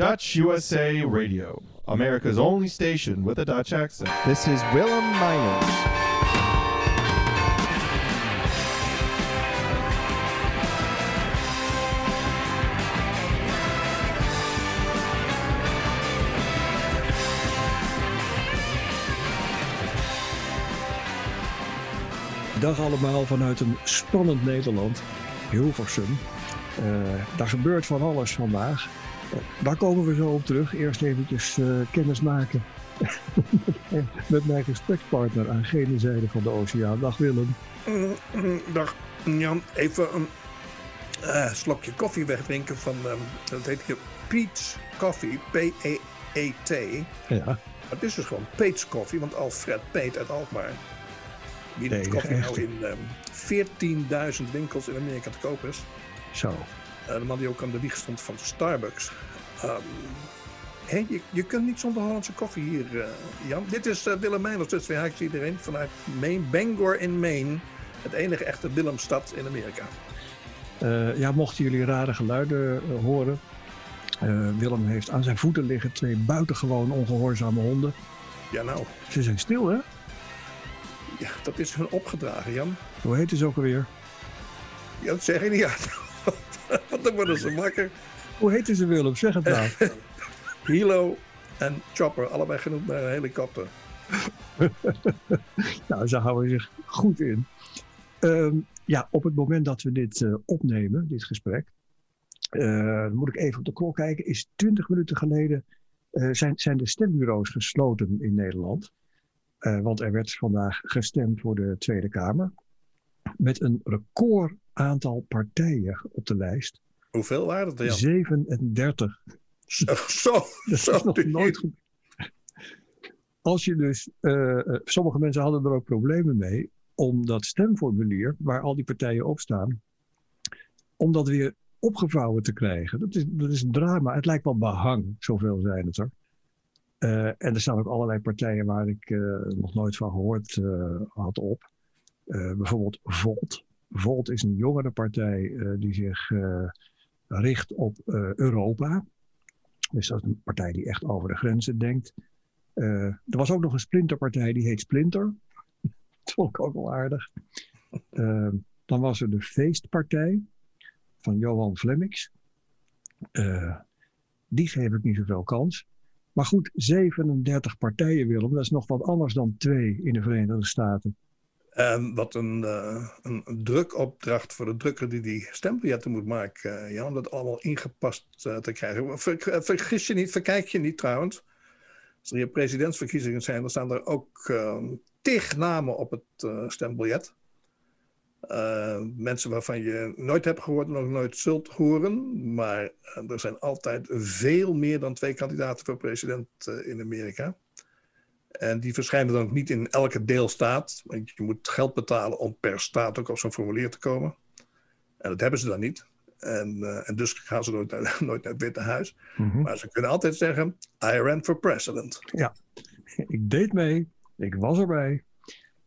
Dutch USA Radio, America's only station with a Dutch accent. This is Willem Miners. Dag allemaal vanuit een spannend Nederland, Hilversum. Uh, daar gebeurt van alles vandaag. Daar komen we zo op terug. Eerst eventjes uh, kennis maken met mijn gesprekspartner aan gene zijde van de oceaan. Dag Willem. Dag Jan. Even een slokje koffie wegdrinken van, um, dat heet hier Pete's Coffee, P-E-E-T. Ja. Het is dus gewoon Pete's Coffee, want Alfred Peet uit Alkmaar die nee, koffie nou in um, ehm, 14.000 winkels in Amerika te koop is. Zo. Uh, de man die ook aan de wieg stond van Starbucks. Um, hey, je, je kunt niet zonder Hollandse koffie hier, uh, Jan. Dit is uh, Willem Meijers, dus weer haakt iedereen vanuit Maine, Bangor in Maine. Het enige echte Willemstad in Amerika. ja, mochten jullie rare geluiden horen. Willem heeft aan zijn voeten liggen twee buitengewoon ongehoorzame honden. Ja, nou. Ze zijn stil, hè? Ja, dat is hun opgedragen, Jan. Hoe heet ze ook alweer? Ja, dat zeg ik niet uit. Dan worden ze wakker. Hoe heet ze, Willem? Zeg het nou. Hilo en Chopper, allebei genoemd naar een helikopter. nou, ze houden zich goed in. Ehm, ja, op het moment dat we dit uh, opnemen, dit gesprek, uh, moet ik even op de klok kijken, is 20 minuten geleden uh, zijn, zijn de stembureaus gesloten in Nederland. Want er werd vandaag gestemd voor de Tweede Kamer. Met een record aantal partijen op de lijst. Hoeveel waren het er? 37. Zo, zo, dat zo is nog nooit goed. Als je dus, uh, sommige mensen hadden er ook problemen mee om dat stemformulier, waar al die partijen op staan, om dat weer opgevouwen te krijgen. Dat is, dat is een drama. Het lijkt wel behang, zoveel zijn het er. Uh, en er staan ook allerlei partijen waar ik uh, nog nooit van gehoord had op. bijvoorbeeld Volt. Volt is een jongere partij die zich richt op Europa. Dus dat is een partij die echt over de grenzen denkt. er was ook nog een splinterpartij die heet Splinter. dat vond ik ook wel aardig. dan was er de Feestpartij van Johan Flemmix. die geef ik niet zoveel kans. Maar goed, 37 partijen, Willem, dat is nog wat anders dan twee in de Verenigde Staten. En wat een, uh, een drukopdracht voor de drukker die die stembiljetten moet maken, uh, ja, om dat allemaal ingepast uh, te krijgen. Ver, vergis je niet, verkijk je niet trouwens. Als er hier presidentsverkiezingen zijn, dan staan er ook tig namen op het stembiljet. Uh, mensen waarvan je nooit hebt gehoord en nog nooit zult horen. Maar er zijn altijd veel meer dan twee kandidaten voor president in Amerika. En die verschijnen dan ook niet in elke deelstaat. Want je moet geld betalen om per staat ook op zo'n formulier te komen. En dat hebben ze dan niet. En, en dus gaan ze nooit naar, nooit naar het Witte Huis. Mm -hmm. Maar ze kunnen altijd zeggen: I ran for president. Ja, ik deed mee. Ik was erbij.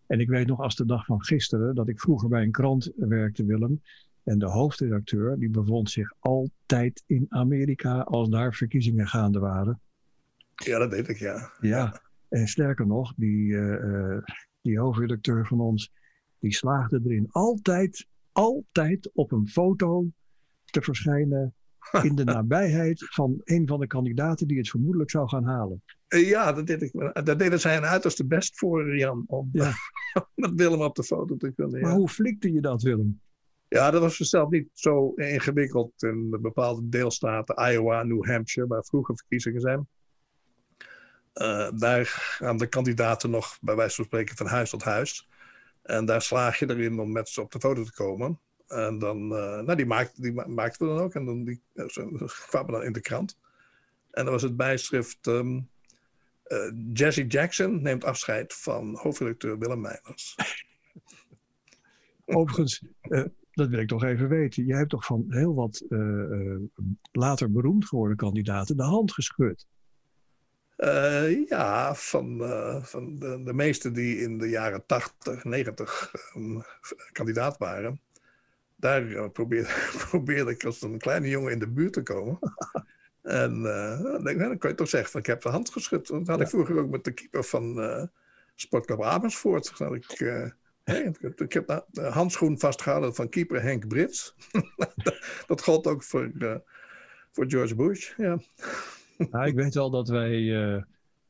En ik weet nog als de dag van gisteren dat ik vroeger bij een krant werkte, Willem. En de hoofdredacteur die bevond zich altijd in Amerika als daar verkiezingen gaande waren. Ja, dat weet ik, ja. Ja, en sterker nog, die, uh, die hoofdredacteur van ons, die slaagde erin altijd, altijd op een foto te verschijnen in de nabijheid van een van de kandidaten die het vermoedelijk zou gaan halen. Ja, dat deed, ik, dat deden zij een uiterste best voor, Jan, om ja. met Willem op de foto te kunnen. Maar ja. hoe flikte je dat, Willem? Ja, dat was zelf niet zo ingewikkeld in bepaalde deelstaten, Iowa, New Hampshire, waar vroeger verkiezingen zijn. Daar gaan de kandidaten nog, bij wijze van spreken, van huis tot huis. En daar slaag je erin om met ze op de foto te komen. En dan, uh, nou, die maakten die maakten we dan ook. En dan die, ze kwamen dan in de krant. En dan was het bijschrift. Uh, Jesse Jackson neemt afscheid van hoofdredacteur Willem Meijers. Overigens, dat wil ik toch even weten. Jij hebt toch van heel wat later beroemd geworden kandidaten de hand geschud? Ja, van, van de, de meeste die in de jaren 80, 90 um, kandidaat waren. Daar probeerde, probeerde ik als een kleine jongen in de buurt te komen. En dan, denk, dan kan je toch zeggen, van, ik heb de hand geschud. Dat had ik vroeger ook met de keeper van Sportclub Amersfoort. Dat ik, uh, hey, ik heb de handschoen vastgehouden van keeper Henk Brits. dat gold ook voor, voor George Bush, ja. Ja. Ik weet wel dat wij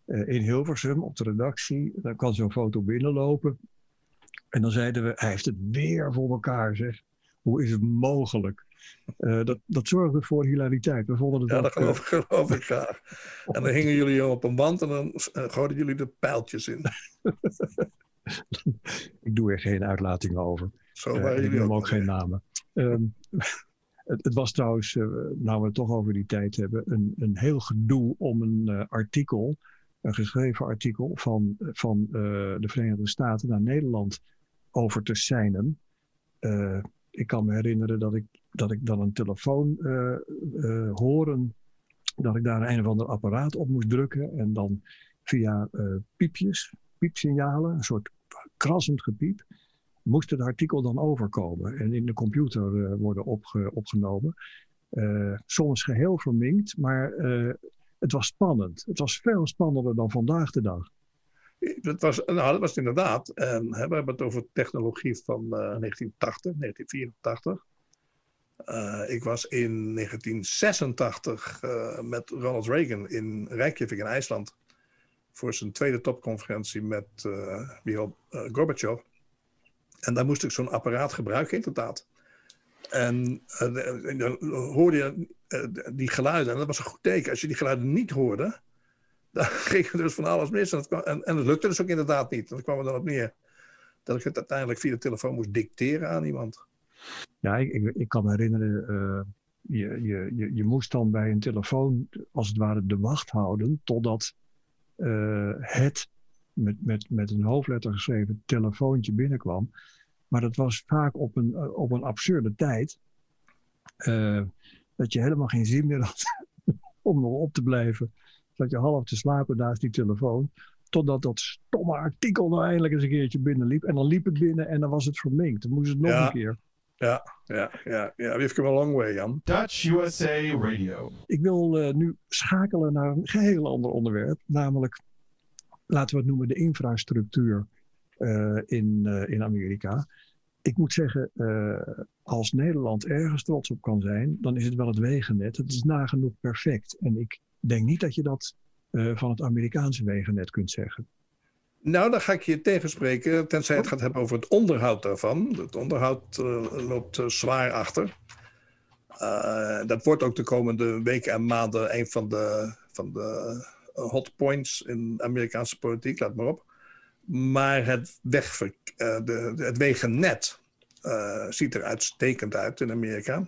in Hilversum op de redactie, daar kan zo'n foto binnenlopen. En dan zeiden we, hij heeft het weer voor elkaar, zeg. Hoe is het mogelijk? Uh, dat, dat zorgde voor hilariteit. We vonden het ja, dat geloof, geloof ik graag. En dan hingen jullie op een wand en dan uh, gooiden jullie de pijltjes in. ik doe er geen uitlatingen over. Zo waren jullie ik noem ook, ook geen namen. Um, het, was trouwens, nou we het toch over die tijd hebben, een, een heel gedoe om een artikel, een geschreven artikel van, van de Verenigde Staten naar Nederland over te seinen. ik kan me herinneren dat ik dat ik dan een telefoon horen, dat ik daar een of ander apparaat op moest drukken en dan via uh, piepjes, piepsignalen, een soort krassend gepiep, moest het artikel dan overkomen en in de computer worden opge opgenomen. soms geheel verminkt, maar het was spannend. Het was veel spannender dan vandaag de dag. Dat was, nou, dat was inderdaad. En, hè, we hebben het over technologie van 1980, 1984. Uh, ik was in 1986 uh, met Ronald Reagan in Reykjavik in IJsland voor zijn tweede topconferentie met uh, Gorbachev. En daar moest ik zo'n apparaat gebruiken, inderdaad. En dan hoorde je die geluiden, en dat was een goed teken. Als je die geluiden niet hoorde, dan ging er dus van alles mis. En, kwam, en, het lukte dus ook inderdaad niet. Dan kwam er dan op neer dat ik het uiteindelijk via de telefoon moest dicteren aan iemand. Ja, ik, ik, kan me herinneren, uh, je, je, je, je, moest dan bij een telefoon als het ware de wacht houden totdat het met, met, met een hoofdletter geschreven telefoontje binnenkwam. Maar dat was vaak op een, uh, op een absurde tijd. dat je helemaal geen zin meer had om nog op te blijven. Dat je half te slapen naast die telefoon. Totdat dat stomme artikel nou eindelijk eens een keertje binnenliep. En dan liep het binnen en dan was het verminkt. Dan moest het nog ja. een keer. Ja, ja, ja, ja. We've come a long way, Jan. Dutch USA Radio. Ik wil uh, nu schakelen naar een geheel ander onderwerp. Namelijk, laten we het noemen, de infrastructuur uh, in, uh, in Amerika. Ik moet zeggen, als Nederland ergens trots op kan zijn, dan is het wel het wegennet. Het is nagenoeg perfect. En ik denk niet dat je dat van het Amerikaanse wegennet kunt zeggen. Nou, dan ga ik je tegenspreken, tenzij het gaat hebben over het onderhoud daarvan. Het onderhoud loopt zwaar achter. Dat wordt ook de komende weken en maanden een van de, van de hot points in Amerikaanse politiek, laat maar op. Maar het, wegver, de, het wegennet ziet er uitstekend uit in Amerika.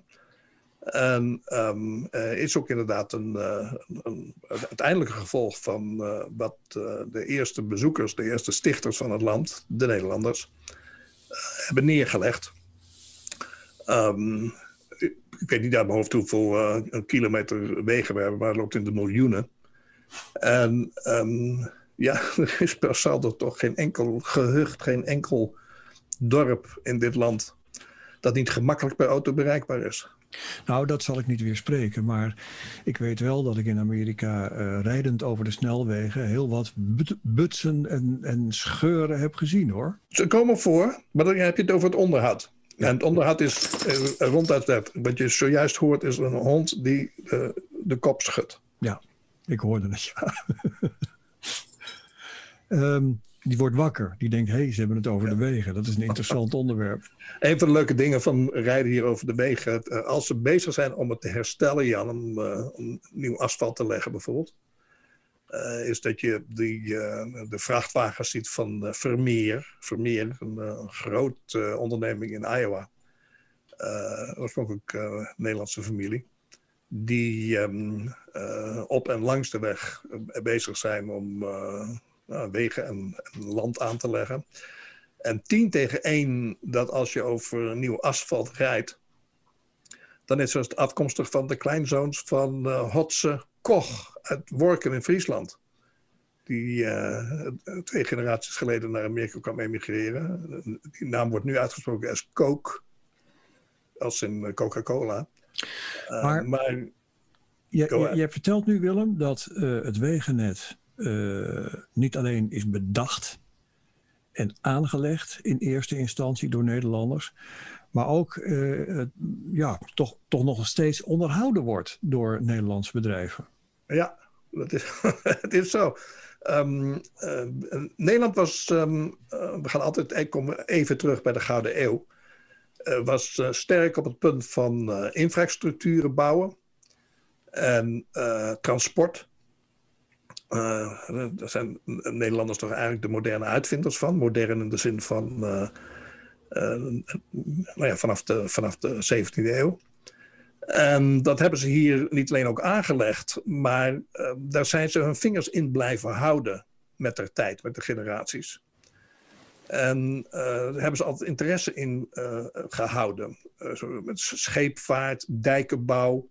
En um, uh, is ook inderdaad een, uh, een, het uiteindelijke gevolg van uh, wat de eerste bezoekers, de eerste stichters van het land, de Nederlanders, hebben neergelegd. Ik, ik, weet niet uit mijn hoofd hoeveel kilometer wegen we hebben, maar het loopt in de miljoenen. En um, ja, er is per saldo toch geen enkel gehucht, geen enkel dorp in dit land dat niet gemakkelijk per auto bereikbaar is. Nou, dat zal ik niet weer spreken. Maar ik weet wel dat ik in Amerika uh, rijdend over de snelwegen heel wat but butsen en, en scheuren heb gezien hoor. Ze komen voor, maar dan heb je het over het onderhoud. Ja. En het onderhoud is uh, ronduit dat. Wat je zojuist hoort is een hond die uh, de kop schudt. Ja, ik hoorde het ja. um, die wordt wakker. Die denkt, hé, hey, ze hebben het over ja. de wegen. Dat is een interessant onderwerp. Een van de leuke dingen van rijden hier over de wegen... als ze bezig zijn om het te herstellen, Jan... om, uh, om nieuw asfalt te leggen bijvoorbeeld... Uh, is dat je die, uh, de vrachtwagens ziet van Vermeer. Vermeer, een, een groot onderneming in Iowa. oorspronkelijk Nederlandse familie. Die um, op en langs de weg bezig zijn om nou, wegen en, land aan te leggen. En 10 tegen 1 dat als je over nieuw asfalt rijdt, dan is het afkomstig van de kleinzoons van uh, Hotse Koch uit Worken in Friesland. Die twee generaties geleden naar Amerika kwam emigreren. Die naam wordt nu uitgesproken als Coke, als in Coca-Cola. Uh, maar, maar je, je, vertelt nu, Willem, dat uh, het wegennet uh, niet alleen is bedacht en aangelegd in eerste instantie door Nederlanders, maar ook uh, ja, toch, toch nog steeds onderhouden wordt door Nederlandse bedrijven. Ja, dat is, het is zo. Um, Nederland was, um, we gaan altijd even terug bij de Gouden Eeuw, was sterk op het punt van infrastructuren bouwen en transport. daar zijn Nederlanders toch eigenlijk de moderne uitvinders van. Modern in de zin van nou ja, vanaf, de, vanaf de 17e eeuw. En dat hebben ze hier niet alleen ook aangelegd, maar daar zijn ze hun vingers in blijven houden met de tijd, met de generaties. En uh, daar hebben ze altijd interesse in uh, gehouden. met scheepvaart, dijkenbouw,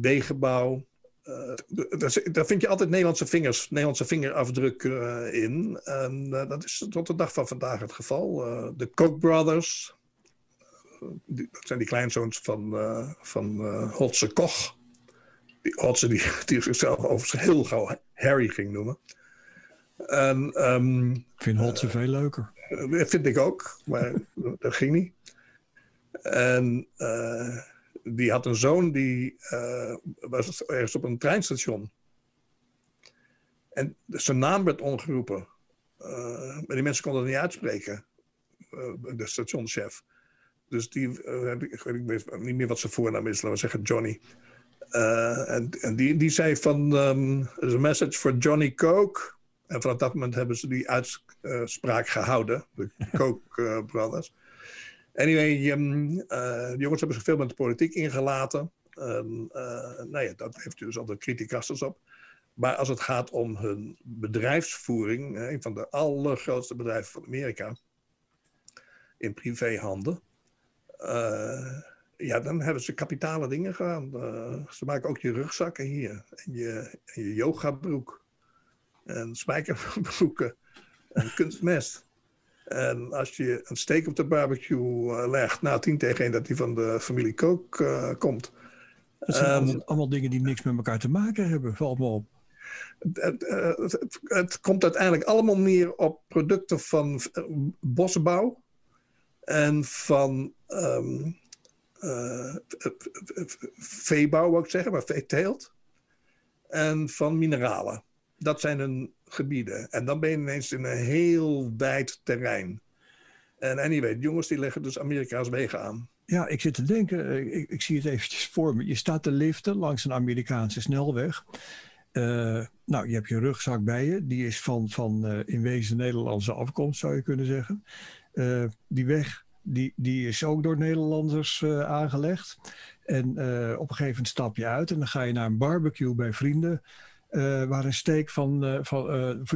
wegenbouw. daar vind je altijd Nederlandse vingers, Nederlandse vingerafdruk in. En dat is tot de dag van vandaag het geval. de Koch Brothers, dat zijn die kleinzoons van, van Hotse Koch. Die Hotse die, die zichzelf overigens heel gauw Harry ging noemen. En, um, ik vind Hotse uh, veel leuker. Dat vind ik ook, maar dat ging niet. En die had een zoon die was ergens op een treinstation. En zijn naam werd omgeroepen. maar die mensen konden het niet uitspreken. de stationschef. Dus die, uh, ik weet niet meer wat zijn voornaam is, laten we zeggen Johnny. En, en die, die zei van, um, is a message for Johnny Coke. En vanaf dat moment hebben ze die uitspraak gehouden, de Coke uh, Brothers. Anyway, um, de jongens hebben zich veel met de politiek ingelaten. Um, nou ja, dat heeft dus altijd criticasters op. Maar als het gaat om hun bedrijfsvoering, een van de allergrootste bedrijven van Amerika, in privéhanden, uh, ja, dan hebben ze kapitale dingen gedaan. Uh, ze maken ook je rugzakken hier. En je, en je yogabroek. En spijkerbroeken. En kunstmest. En als je een steak op de barbecue uh, legt, na tien tegen één dat die van de familie Kook komt. Dat zijn allemaal, allemaal, dingen die niks met elkaar te maken hebben, valt me op. Het, het, het, komt uiteindelijk allemaal neer op producten van bosbouw en van um, uh, veebouw, wou ik zeggen, maar veeteelt. En van mineralen. Dat zijn hun gebieden. En dan ben je ineens in een heel wijd terrein. En anyway, jongens die leggen dus Amerika's wegen aan. Ja, ik zit te denken, eh, ik, ik, zie het eventjes voor me. Je staat te liften langs een Amerikaanse snelweg. Uh, nou, je hebt je rugzak bij je. Die is van, van uh, in wezen Nederlandse afkomst, zou je kunnen zeggen. Die weg die, die is ook door Nederlanders aangelegd. En op een gegeven moment stap je uit en dan ga je naar een barbecue bij vrienden. Uh, waar een steek van, van,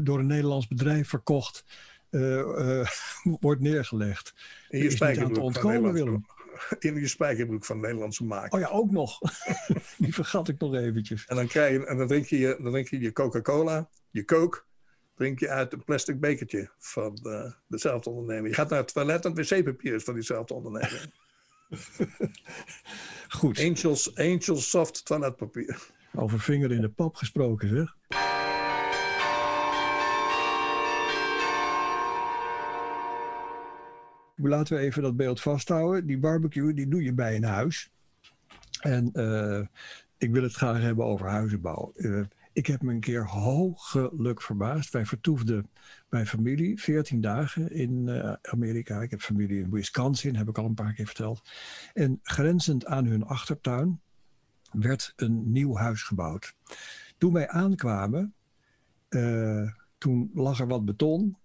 door een Nederlands bedrijf verkocht wordt neergelegd. In je spijkerbroek Willem. In je spijkerbroek van Nederlandse maak. Oh ja, ook nog. Die vergat ik nog eventjes. En dan, krijg je, en dan drink je dan drink je, je Coca-Cola, je Coke drink je uit een plastic bekertje van dezelfde ondernemer. Je gaat naar het toilet en het wc-papier is van diezelfde ondernemer. Goed. Angels, Angels soft toiletpapier. Over vinger in de pap gesproken, zeg. Laten we even dat beeld vasthouden. Die barbecue die doe je bij een huis. En uh, ik wil het graag hebben over huizenbouw. Uh, ik heb me een keer hoogelijk verbaasd. Wij vertoefden bij familie 14 dagen in uh, Amerika. Ik heb familie in Wisconsin, heb ik al een paar keer verteld. En grenzend aan hun achtertuin werd een nieuw huis gebouwd. Toen wij aankwamen, uh, toen lag er wat beton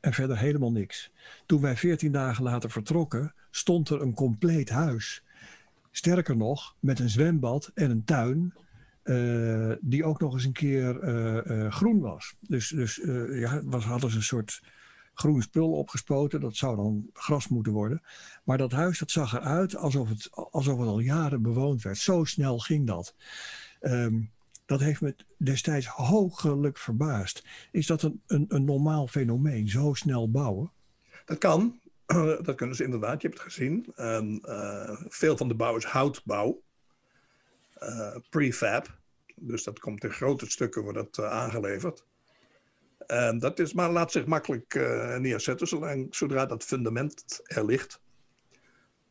en verder helemaal niks. Toen wij 14 dagen later vertrokken, stond er een compleet huis. Sterker nog, met een zwembad en een tuin uh, die ook nog eens een keer uh, groen was. Dus, dus ja, was, hadden ze een soort groen spul opgespoten. Dat zou dan gras moeten worden. Maar dat huis dat zag eruit alsof het, alsof het al jaren bewoond werd. Zo snel ging dat. Um, dat heeft me destijds hoogelijk verbaasd. Is dat een, een, een normaal fenomeen, zo snel bouwen? Dat kan. Dat kunnen ze inderdaad, je hebt het gezien. Um, veel van de bouw is houtbouw. prefab. Dus dat komt in grote stukken wordt dat aangeleverd. En dat is, maar laat zich makkelijk neerzetten zolang, zodra dat fundament er ligt.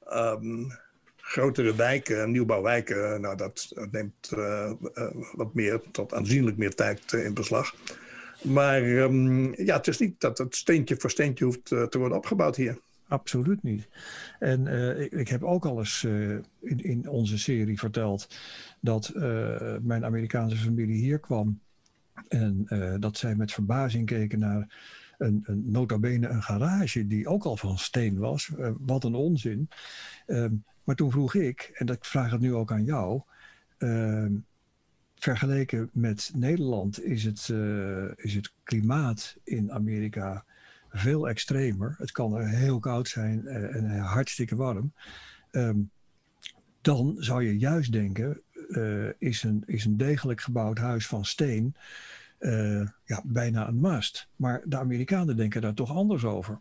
Ehm, grotere wijken, nieuwbouwwijken, nou, dat neemt wat meer, tot aanzienlijk meer tijd in beslag. Maar um, ja, het is niet dat het steentje voor steentje hoeft te worden opgebouwd hier. Absoluut niet. En ik, ik, heb ook al eens in, in, onze serie verteld dat mijn Amerikaanse familie hier kwam. En dat zij met verbazing keken naar een, een nota bene een garage die ook al van steen was. wat een onzin. Ehm, maar toen vroeg ik, en dat vraag het nu ook aan jou ehm, vergeleken met Nederland is het, uh, is het klimaat in Amerika veel extremer. Het kan heel koud zijn uh, en hartstikke warm. Um, dan zou je juist denken, uh, is, een, is een degelijk gebouwd huis van steen ja, bijna een must. Maar de Amerikanen denken daar toch anders over.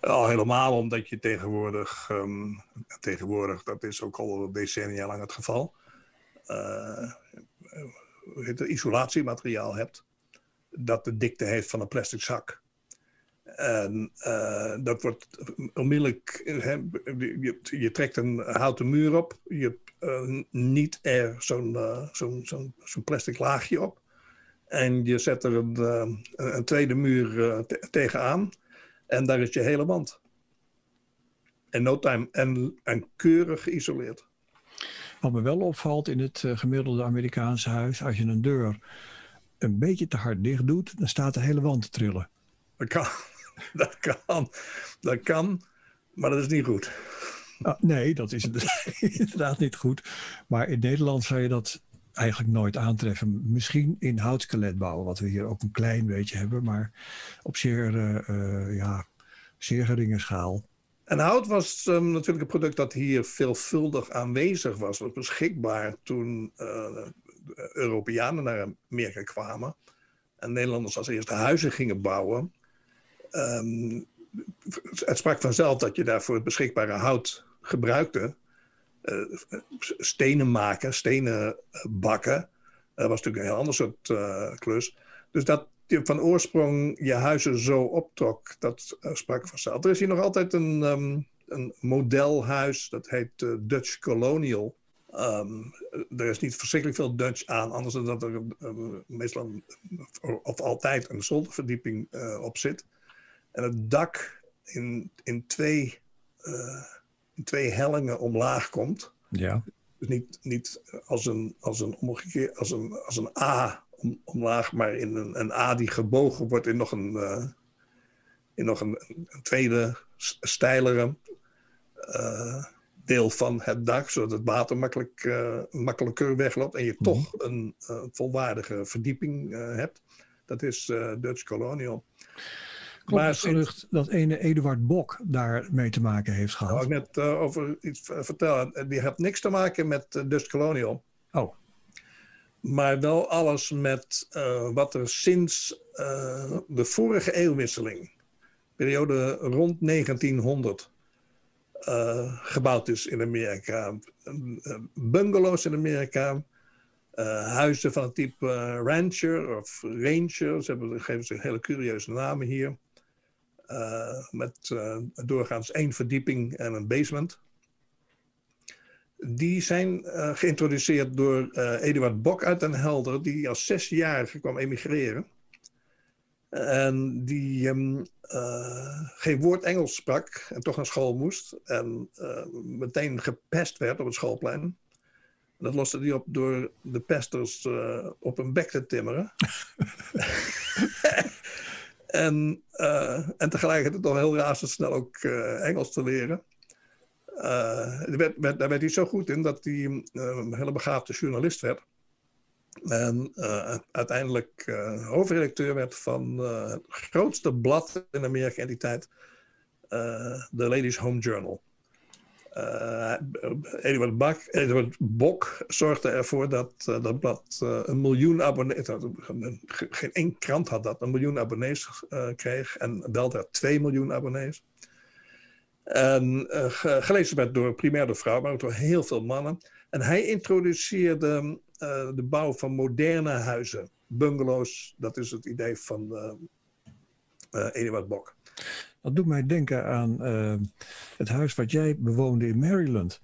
Al helemaal omdat je tegenwoordig, um, tegenwoordig, dat is ook al decennia lang het geval, het, isolatiemateriaal hebt, dat de dikte heeft van een plastic zak. En uh, dat wordt onmiddellijk, je, je, trekt een houten muur op, je uh, niet er zo'n uh, zo'n zo'n zo'n plastic laagje op. En je zet er een, een tweede muur te tegenaan en daar is je hele wand. En no time en, en keurig geïsoleerd. Wat me wel opvalt in het eh, gemiddelde Amerikaanse huis, als je een deur een beetje te hard dicht doet, dan staat de hele wand te trillen. Dat kan, dat kan, dat kan, maar dat is niet goed. Ah, nee, dat is inderdaad niet goed. Maar in Nederland zou je dat eigenlijk nooit aantreffen. Misschien in houtskeletbouw, wat we hier ook een klein beetje hebben, maar op zeer, uh, uh, ja, zeer geringe schaal. En hout was um, natuurlijk een product dat hier veelvuldig aanwezig was. was beschikbaar toen uh, Europeanen naar Amerika kwamen. En Nederlanders als eerste huizen gingen bouwen. Um, het sprak vanzelf dat je daarvoor het beschikbare hout gebruikte. Uh, stenen maken, stenen bakken. Dat was natuurlijk een heel ander soort uh, klus. Dus dat, je van oorsprong je huizen zo optrok, dat sprak vanzelf. Er is hier nog altijd een, um, een modelhuis, dat heet Dutch Colonial. Um, er is niet verschrikkelijk veel Dutch aan, anders dan dat er uh, meestal of altijd een zolderverdieping op zit. En het dak in, in, twee, twee hellingen omlaag komt. Ja. Dus niet, niet als een, als een, omgekeerd, als een, als een A om, omlaag, maar in een, een, A die gebogen wordt in nog een, uh, in nog een, een tweede, steilere uh, deel van het dak, zodat het water makkelijk, uh, makkelijker wegloopt en je mm -hmm. toch een volwaardige verdieping hebt. Dat is Dutch Colonial. Klopt maar gerucht dat ene Eduard Bok daar mee te maken heeft gehad? Nou, ik net over iets vertellen. Die heeft niks te maken met Dutch Colonial. Oh maar wel alles met uh, wat er sinds uh, de vorige eeuwwisseling, periode rond 1900, uh, eh, gebouwd is in Amerika. bungalows in Amerika, huizen van het type rancher of ranger, ze hebben, geven ze hele curieuze namen hier. Met doorgaans één verdieping en een basement die zijn uh, geïntroduceerd door Eduard Bok uit Den Helder, die als zesjarige kwam emigreren. En die um, uh, geen woord Engels sprak en toch naar school moest. En meteen gepest werd op het schoolplein. Dat loste hij op door de pesters op een bek te timmeren. en, en tegelijkertijd toch heel razendsnel ook Engels te leren. Werd, daar werd hij zo goed in dat hij een hele begaafde journalist werd. En uiteindelijk hoofdredacteur werd van het grootste blad in Amerika in die tijd, de Ladies Home Journal. Edward, Bak, Edward Bok zorgde ervoor dat dat blad een miljoen abonnees, geen één krant had dat, een miljoen abonnees kreeg en Delta 2 miljoen abonnees. En uh, gelezen werd door primair de vrouw, maar ook door heel veel mannen. En hij introduceerde uh, de bouw van moderne huizen. Bungalows, dat is het idee van uh, uh, Eduard Bok. Dat doet mij denken aan het huis wat jij bewoonde in Maryland.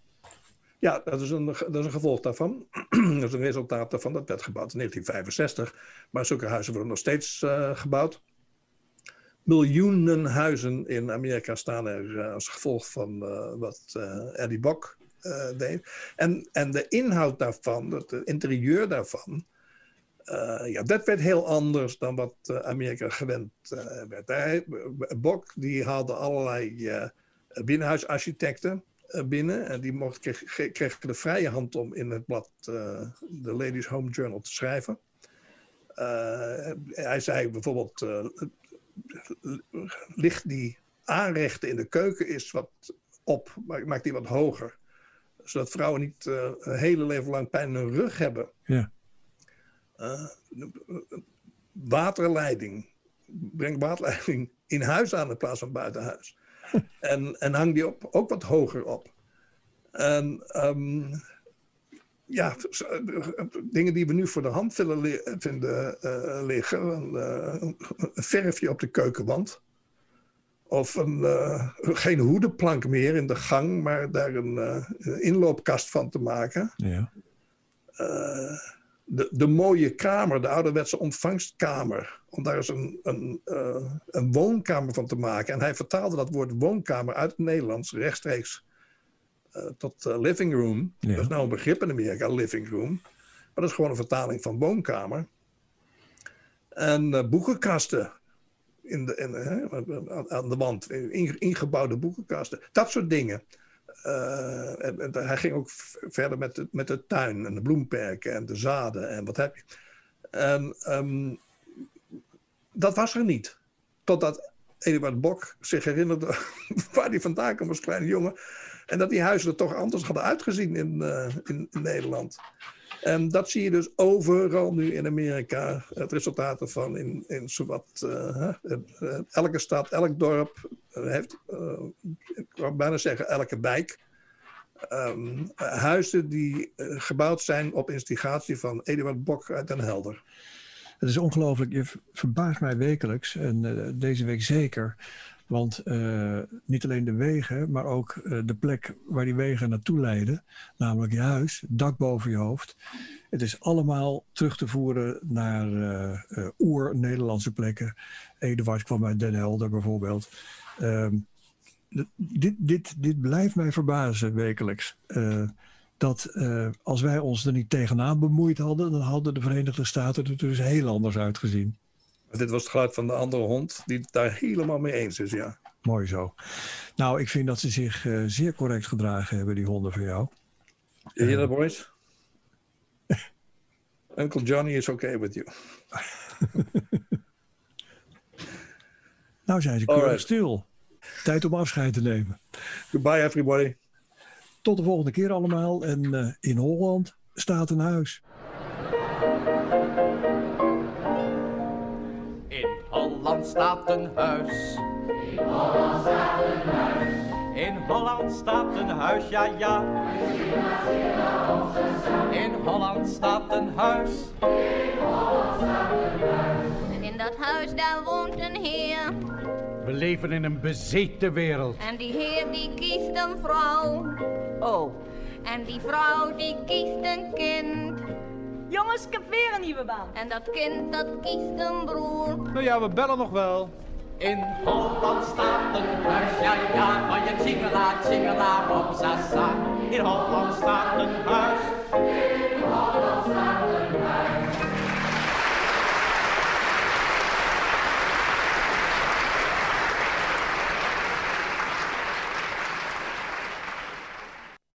Ja, dat is een, dat is een gevolg daarvan. dat is een resultaat daarvan. Dat werd gebouwd in 1965. Maar zulke huizen worden nog steeds gebouwd miljoenen huizen in Amerika staan er uh, als gevolg van uh, wat Eddie Bok deed. En, en de inhoud daarvan, het interieur daarvan, ja, dat werd heel anders dan wat Amerika gewend werd. Hij, Bok die haalde allerlei binnenhuisarchitecten binnen en die mocht, kreeg, kreeg, de vrije hand om in het blad de Ladies Home Journal te schrijven. hij zei bijvoorbeeld ligt die aanrechten in de keuken is wat op, maakt die wat hoger. Zodat vrouwen niet uh, een hele leven lang pijn in hun rug hebben. Ja. Uh, waterleiding. Breng waterleiding in huis aan in plaats van buiten huis. en, en hang die op, ook wat hoger op. En um, ja, eh, dingen die we nu voor de hand willen vinden uh, liggen. Uh, een verfje op de keukenwand. Of een, uh, geen hoedenplank meer in de gang, maar daar een inloopkast van te maken. Ja. De, de mooie kamer, de ouderwetse ontvangstkamer. Om daar eens een, een, een woonkamer van te maken. En hij vertaalde dat woord woonkamer uit het Nederlands rechtstreeks uh, tot uh, living room. Dat is nou een begrip in Amerika, living room. Maar dat is gewoon een vertaling van woonkamer. En boekenkasten in de, in, aan de wand, ingebouwde boekenkasten. Dat soort dingen. En, hij ging ook verder met de, met de tuin en de bloemperken en de zaden en wat heb je. En um, dat was er niet. Totdat Eduard Bok zich herinnerde waar hij vandaan kwam als kleine jongen. En dat die huizen er toch anders hadden uitgezien in, in, in, Nederland. En dat zie je dus overal nu in Amerika. Het resultaat ervan in, in zowat uh, uh, elke stad, elk dorp heeft, ik kan bijna zeggen elke wijk, um, huizen die gebouwd zijn op instigatie van Eduard Bok uit Den Helder. Het is ongelooflijk. Je verbaast mij wekelijks en deze week zeker want uh, niet alleen de wegen, maar ook uh, de plek waar die wegen naartoe leiden, namelijk je huis, dak boven je hoofd. Het is allemaal terug te voeren naar uh, oer-Nederlandse plekken. Eduard kwam uit Den Helder bijvoorbeeld. Ehm, dit, dit, dit blijft mij verbazen wekelijks. dat als wij ons er niet tegenaan bemoeid hadden, dan hadden de Verenigde Staten er dus heel anders uitgezien. Dit was het geluid van de andere hond, die het daar helemaal mee eens is, ja. Mooi zo. Nou, ik vind dat ze zich uh, zeer correct gedragen hebben, die honden van jou. Zie je dat, boys? Uncle Johnny is okay with you. nou zijn ze keurig stil. Tijd om afscheid te nemen. Goodbye, everybody. Tot de volgende keer allemaal. En uh, in Holland staat een huis. Staat een huis. In Holland staat een huis. In Holland staat een huis, ja ja. In Holland staat een huis. In Holland staat een huis. En in dat huis daar woont een heer. We leven in een bezeten wereld. En die heer die kiest een vrouw. Oh. En die vrouw die kiest een kind. Jongens, ik heb weer een nieuwe baan. En dat kind dat kiest een broer. Nou ja, we bellen nog wel. In Holland staat een huis, ja ja, van je tjingela, tjingela op sasa. In Holland staat een huis.